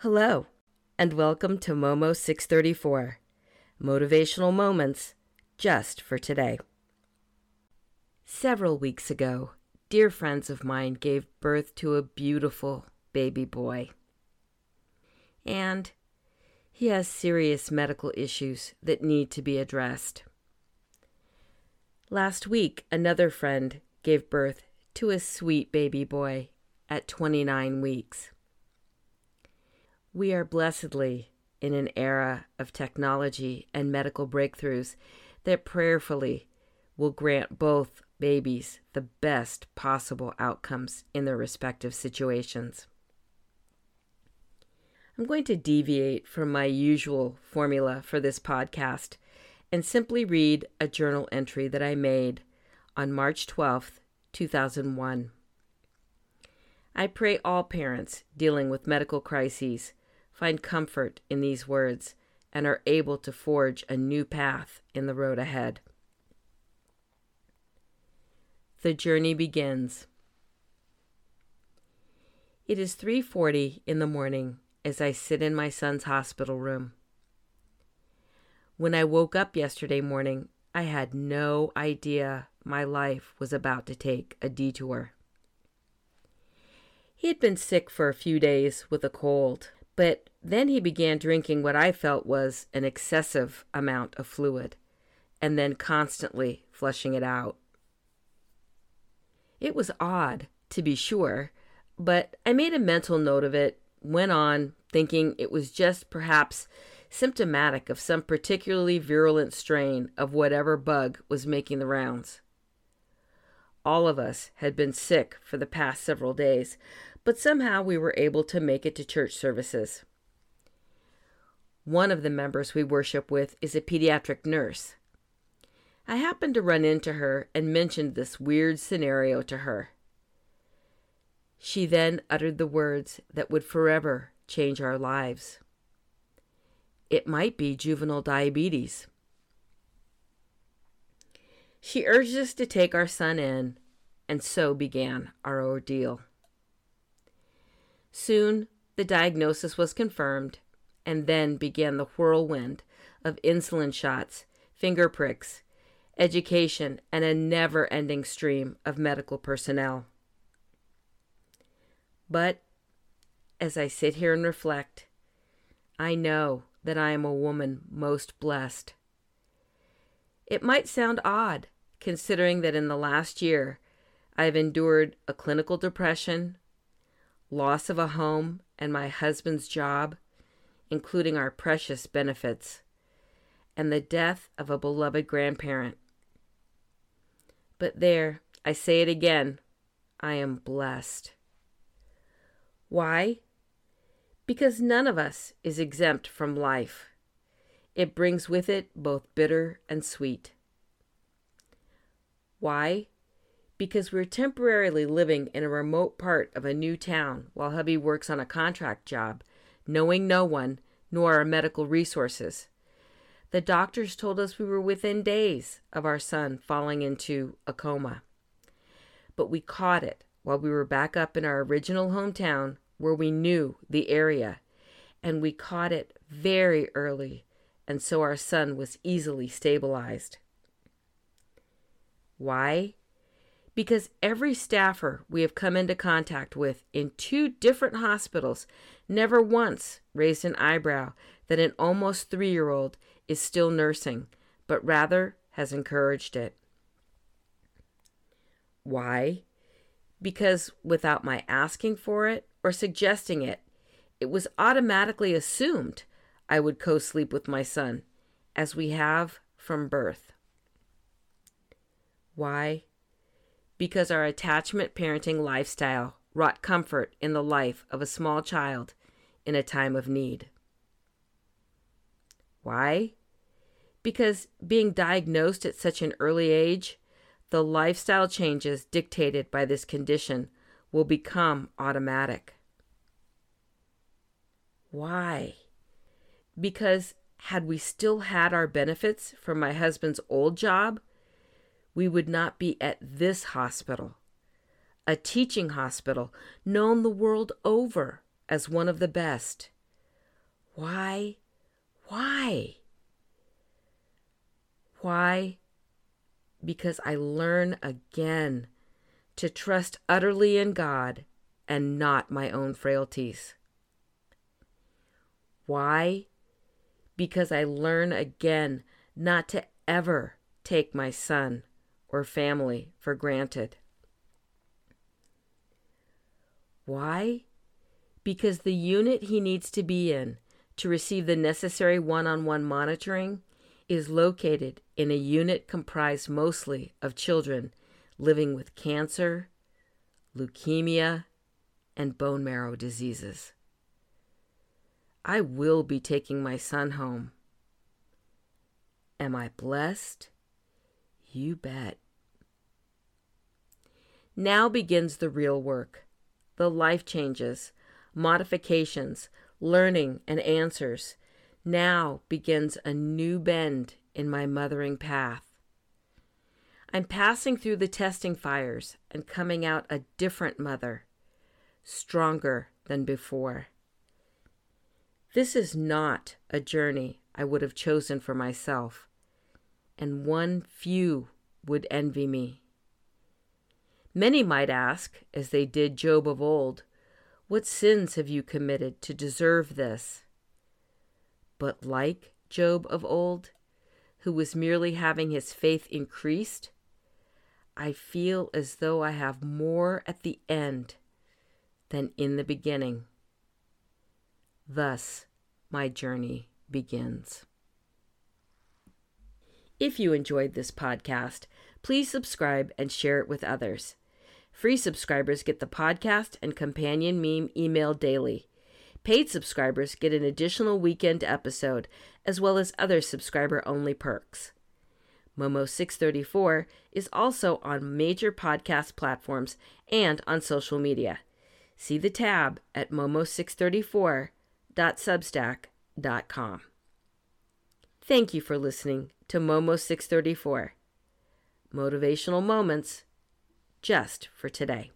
Hello, and welcome to Momo 634 Motivational Moments just for today. Several weeks ago, dear friends of mine gave birth to a beautiful baby boy. And he has serious medical issues that need to be addressed. Last week, another friend gave birth to a sweet baby boy at 29 weeks. We are blessedly in an era of technology and medical breakthroughs that prayerfully will grant both babies the best possible outcomes in their respective situations. I'm going to deviate from my usual formula for this podcast and simply read a journal entry that I made on March 12th, 2001. I pray all parents dealing with medical crises find comfort in these words and are able to forge a new path in the road ahead. The journey begins. It is 3:40 in the morning as I sit in my son's hospital room. When I woke up yesterday morning, I had no idea my life was about to take a detour. He had been sick for a few days with a cold. But then he began drinking what I felt was an excessive amount of fluid, and then constantly flushing it out. It was odd, to be sure, but I made a mental note of it, went on, thinking it was just perhaps symptomatic of some particularly virulent strain of whatever bug was making the rounds. All of us had been sick for the past several days, but somehow we were able to make it to church services. One of the members we worship with is a pediatric nurse. I happened to run into her and mentioned this weird scenario to her. She then uttered the words that would forever change our lives. It might be juvenile diabetes. She urged us to take our son in, and so began our ordeal. Soon the diagnosis was confirmed, and then began the whirlwind of insulin shots, finger pricks, education, and a never ending stream of medical personnel. But as I sit here and reflect, I know that I am a woman most blessed. It might sound odd, considering that in the last year I have endured a clinical depression, loss of a home and my husband's job, including our precious benefits, and the death of a beloved grandparent. But there, I say it again, I am blessed. Why? Because none of us is exempt from life. It brings with it both bitter and sweet. Why? Because we're temporarily living in a remote part of a new town while hubby works on a contract job, knowing no one, nor our medical resources. The doctors told us we were within days of our son falling into a coma. But we caught it while we were back up in our original hometown where we knew the area, and we caught it very early, and so our son was easily stabilized. Why? Because every staffer we have come into contact with in two different hospitals never once raised an eyebrow that an almost three year old is still nursing, but rather has encouraged it. Why? Because without my asking for it or suggesting it, it was automatically assumed I would co sleep with my son, as we have from birth. Why? Because our attachment parenting lifestyle wrought comfort in the life of a small child in a time of need. Why? Because being diagnosed at such an early age, the lifestyle changes dictated by this condition will become automatic. Why? Because had we still had our benefits from my husband's old job, we would not be at this hospital, a teaching hospital known the world over as one of the best, Why? Why? Why? Because I learn again to trust utterly in God and not my own frailties. Why? Because I learn again not to ever take my son or family for granted. Why? Because the unit he needs to be in to receive the necessary one on one monitoring is located in a unit comprised mostly of children living with cancer, leukemia, and bone marrow diseases. I will be taking my son home. Am I blessed? You bet. Now begins the real work the life changes, modifications, learning, and answers. Now begins a new bend in my mothering path. I'm passing through the testing fires and coming out a different mother, stronger than before. This is not a journey I would have chosen for myself, and one few would envy me. Many might ask, as they did Job of old, What sins have you committed to deserve this? But like Job of old, who was merely having his faith increased, I feel as though I have more at the end than in the beginning. Thus, my journey begins. If you enjoyed this podcast, please subscribe and share it with others. Free subscribers get the podcast and companion meme email daily. Paid subscribers get an additional weekend episode, as well as other subscriber only perks. Momo 634 is also on major podcast platforms and on social media. See the tab at momo634.substack.com. Thank you for listening to Momo 634. Motivational moments just for today.